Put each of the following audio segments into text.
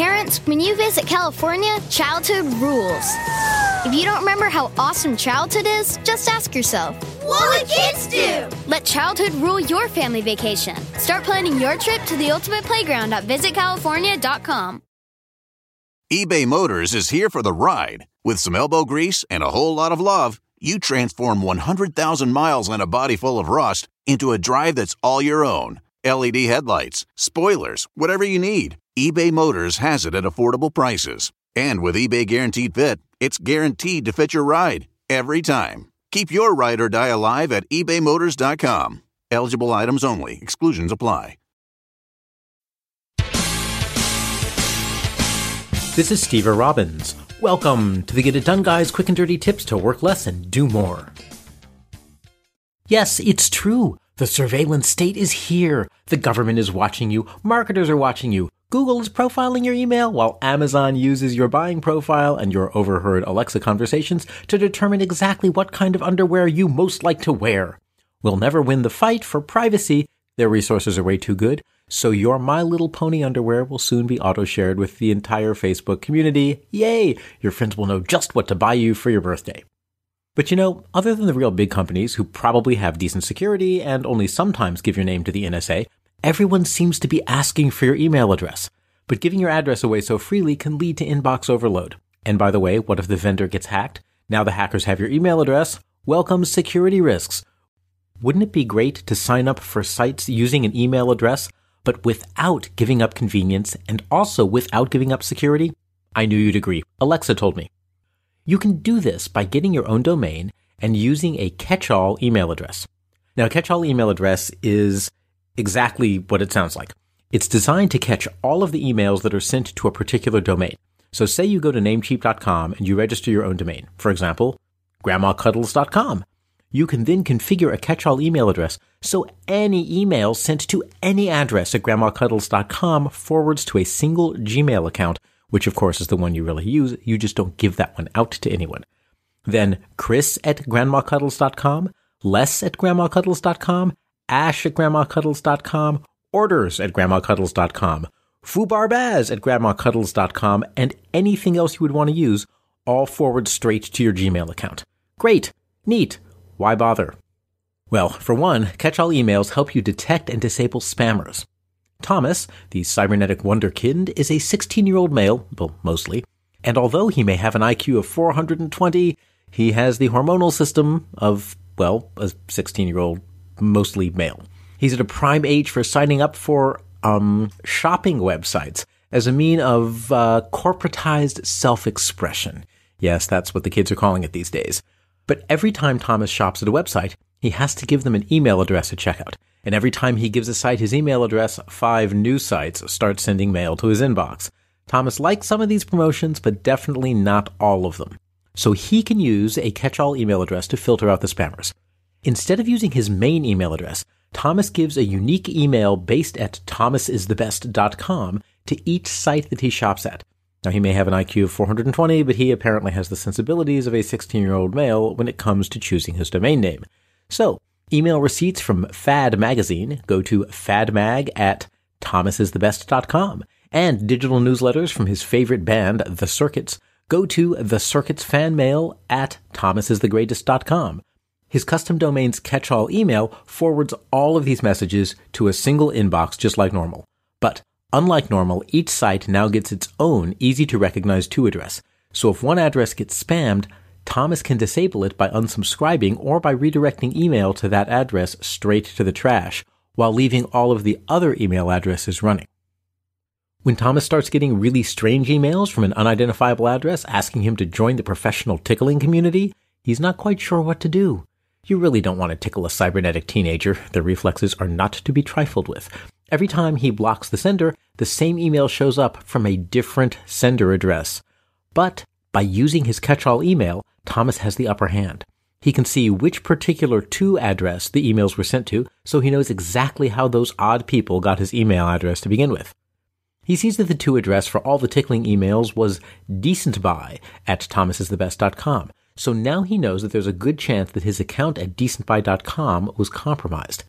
Parents, when you visit California, childhood rules. If you don't remember how awesome childhood is, just ask yourself, What would kids do? let childhood rule your family vacation. Start planning your trip to the ultimate playground at visitcalifornia.com. eBay Motors is here for the ride. With some elbow grease and a whole lot of love, you transform 100,000 miles and a body full of rust into a drive that's all your own. LED headlights, spoilers, whatever you need, eBay Motors has it at affordable prices. And with eBay Guaranteed Fit, it's guaranteed to fit your ride every time. Keep your ride or die alive at ebaymotors.com. Eligible items only, exclusions apply. This is Steve Robbins. Welcome to the Get It Done Guys quick and dirty tips to work less and do more. Yes, it's true. The surveillance state is here. The government is watching you. Marketers are watching you. Google is profiling your email while Amazon uses your buying profile and your overheard Alexa conversations to determine exactly what kind of underwear you most like to wear. We'll never win the fight for privacy. Their resources are way too good. So your My Little Pony underwear will soon be auto shared with the entire Facebook community. Yay! Your friends will know just what to buy you for your birthday. But you know, other than the real big companies who probably have decent security and only sometimes give your name to the NSA, everyone seems to be asking for your email address. But giving your address away so freely can lead to inbox overload. And by the way, what if the vendor gets hacked? Now the hackers have your email address. Welcome security risks. Wouldn't it be great to sign up for sites using an email address, but without giving up convenience and also without giving up security? I knew you'd agree. Alexa told me. You can do this by getting your own domain and using a catch-all email address. Now, a catch-all email address is exactly what it sounds like. It's designed to catch all of the emails that are sent to a particular domain. So say you go to namecheap.com and you register your own domain. For example, grandmacuddles.com. You can then configure a catch-all email address so any email sent to any address at grandmacuddles.com forwards to a single Gmail account, which of course is the one you really use. You just don't give that one out to anyone. Then Chris at grandmacuddles.com, Les at grandmacuddles.com, Ash at grandmacuddles.com, Orders at grandmacuddles.com, Fubarbaz at grandmacuddles.com, and anything else you would want to use, all forward straight to your Gmail account. Great. Neat. Why bother? Well, for one, catch-all emails help you detect and disable spammers. Thomas, the cybernetic wonderkind, is a 16-year-old male, well, mostly, and although he may have an IQ of 420, he has the hormonal system of, well, a 16-year-old, mostly male. He's at a prime age for signing up for, um, shopping websites as a mean of, uh, corporatized self-expression. Yes, that's what the kids are calling it these days. But every time Thomas shops at a website, he has to give them an email address at checkout. And every time he gives a site his email address, five new sites start sending mail to his inbox. Thomas likes some of these promotions, but definitely not all of them. So he can use a catch-all email address to filter out the spammers. Instead of using his main email address, Thomas gives a unique email based at thomasisthebest.com to each site that he shops at. Now, he may have an IQ of 420, but he apparently has the sensibilities of a 16 year old male when it comes to choosing his domain name. So, email receipts from Fad Magazine go to fadmag at thomasisthebest.com, and digital newsletters from his favorite band, The Circuits, go to thecircuitsfanmail Circuits fan mail at thomasisthegreatest.com. His custom domain's catch-all email forwards all of these messages to a single inbox just like normal. But unlike normal, each site now gets its own easy to recognize to address. So if one address gets spammed, Thomas can disable it by unsubscribing or by redirecting email to that address straight to the trash, while leaving all of the other email addresses running. When Thomas starts getting really strange emails from an unidentifiable address asking him to join the professional tickling community, he's not quite sure what to do. You really don't want to tickle a cybernetic teenager. Their reflexes are not to be trifled with. Every time he blocks the sender, the same email shows up from a different sender address. But by using his catch-all email, Thomas has the upper hand. He can see which particular to address the emails were sent to, so he knows exactly how those odd people got his email address to begin with. He sees that the to address for all the tickling emails was decentbuy at thomasisthebest.com, so now he knows that there's a good chance that his account at decentbuy.com was compromised.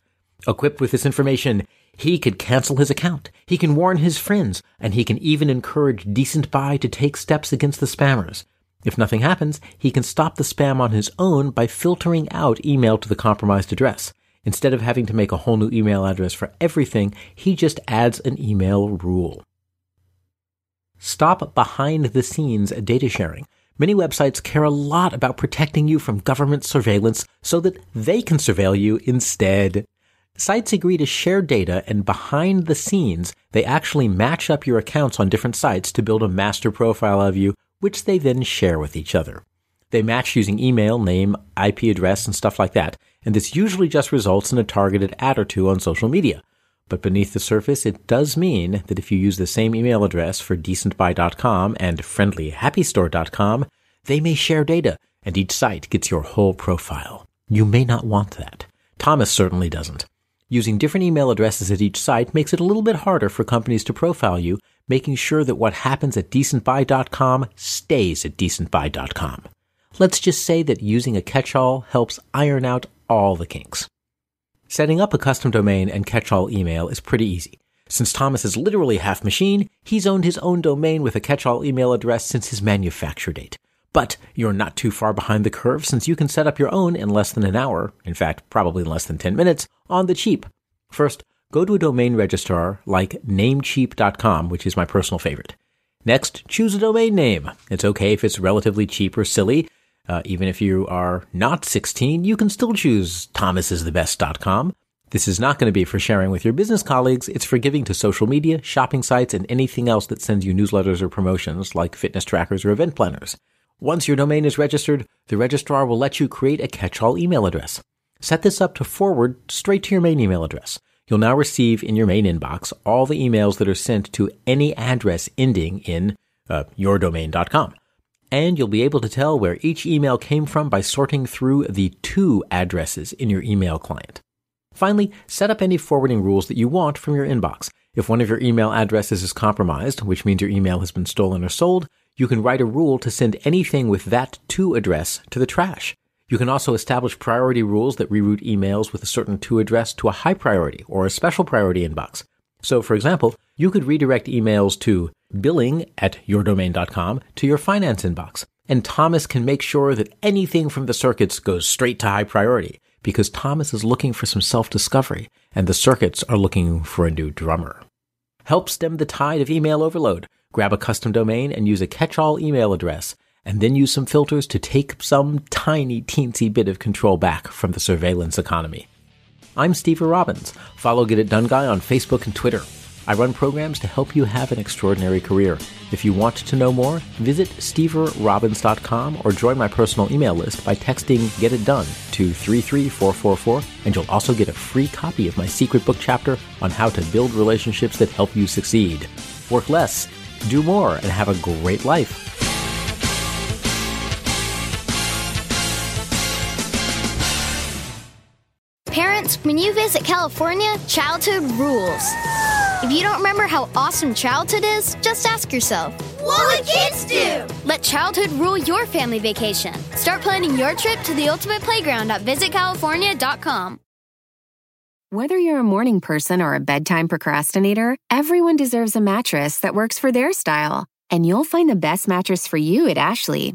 Equipped with this information, He could cancel his account, he can warn his friends, and he can even encourage Decent Buy to take steps against the spammers. If nothing happens, he can stop the spam on his own by filtering out email to the compromised address. Instead of having to make a whole new email address for everything, he just adds an email rule. Stop behind the scenes data sharing. Many websites care a lot about protecting you from government surveillance so that they can surveil you instead. Sites agree to share data and behind the scenes, they actually match up your accounts on different sites to build a master profile of you, which they then share with each other. They match using email, name, IP address, and stuff like that, and this usually just results in a targeted ad or two on social media. But beneath the surface, it does mean that if you use the same email address for decentbuy.com and friendlyhappystore.com, they may share data, and each site gets your whole profile. You may not want that. Thomas certainly doesn't. Using different email addresses at each site makes it a little bit harder for companies to profile you, making sure that what happens at decentbuy.com stays at decentbuy.com. Let's just say that using a catch-all helps iron out all the kinks. Setting up a custom domain and catch-all email is pretty easy. Since Thomas is literally half machine, he's owned his own domain with a catch-all email address since his manufacture date. But you're not too far behind the curve since you can set up your own in less than an hour, in fact, probably in less than 10 minutes, on the cheap. First, go to a domain registrar like namecheap.com, which is my personal favorite. Next, choose a domain name. It's okay if it's relatively cheap or silly. Uh, even if you are not 16, you can still choose thomasisthebest.com. This is not going to be for sharing with your business colleagues. It's for giving to social media, shopping sites, and anything else that sends you newsletters or promotions like fitness trackers or event planners. Once your domain is registered, the registrar will let you create a catch-all email address. Set this up to forward straight to your main email address. You'll now receive in your main inbox all the emails that are sent to any address ending in uh, yourdomain.com. And you'll be able to tell where each email came from by sorting through the to addresses in your email client. Finally, set up any forwarding rules that you want from your inbox. If one of your email addresses is compromised, which means your email has been stolen or sold, you can write a rule to send anything with that to address to the trash. You can also establish priority rules that reroute emails with a certain to address to a high priority or a special priority inbox. So, for example, you could redirect emails to billing at yourdomain.com to your finance inbox. And Thomas can make sure that anything from the circuits goes straight to high priority because Thomas is looking for some self-discovery and the circuits are looking for a new drummer. Help stem the tide of email overload grab a custom domain and use a catch-all email address, and then use some filters to take some tiny teensy bit of control back from the surveillance economy. I'm Steve Robbins. Follow Get It Done Guy on Facebook and Twitter. I run programs to help you have an extraordinary career. If you want to know more, visit steverobbins.com or join my personal email list by texting Get It Done to 33444, and you'll also get a free copy of my secret book chapter on how to build relationships that help you succeed. Work less do more, and have a great life. Parents, when you visit California, childhood rules. If you don't remember how awesome childhood is, just ask yourself, What would kids do? Let childhood rule your family vacation. Start planning your trip to the ultimate playground at visitcalifornia.com. Whether you're a morning person or a bedtime procrastinator, everyone deserves a mattress that works for their style. And you'll find the best mattress for you at Ashley.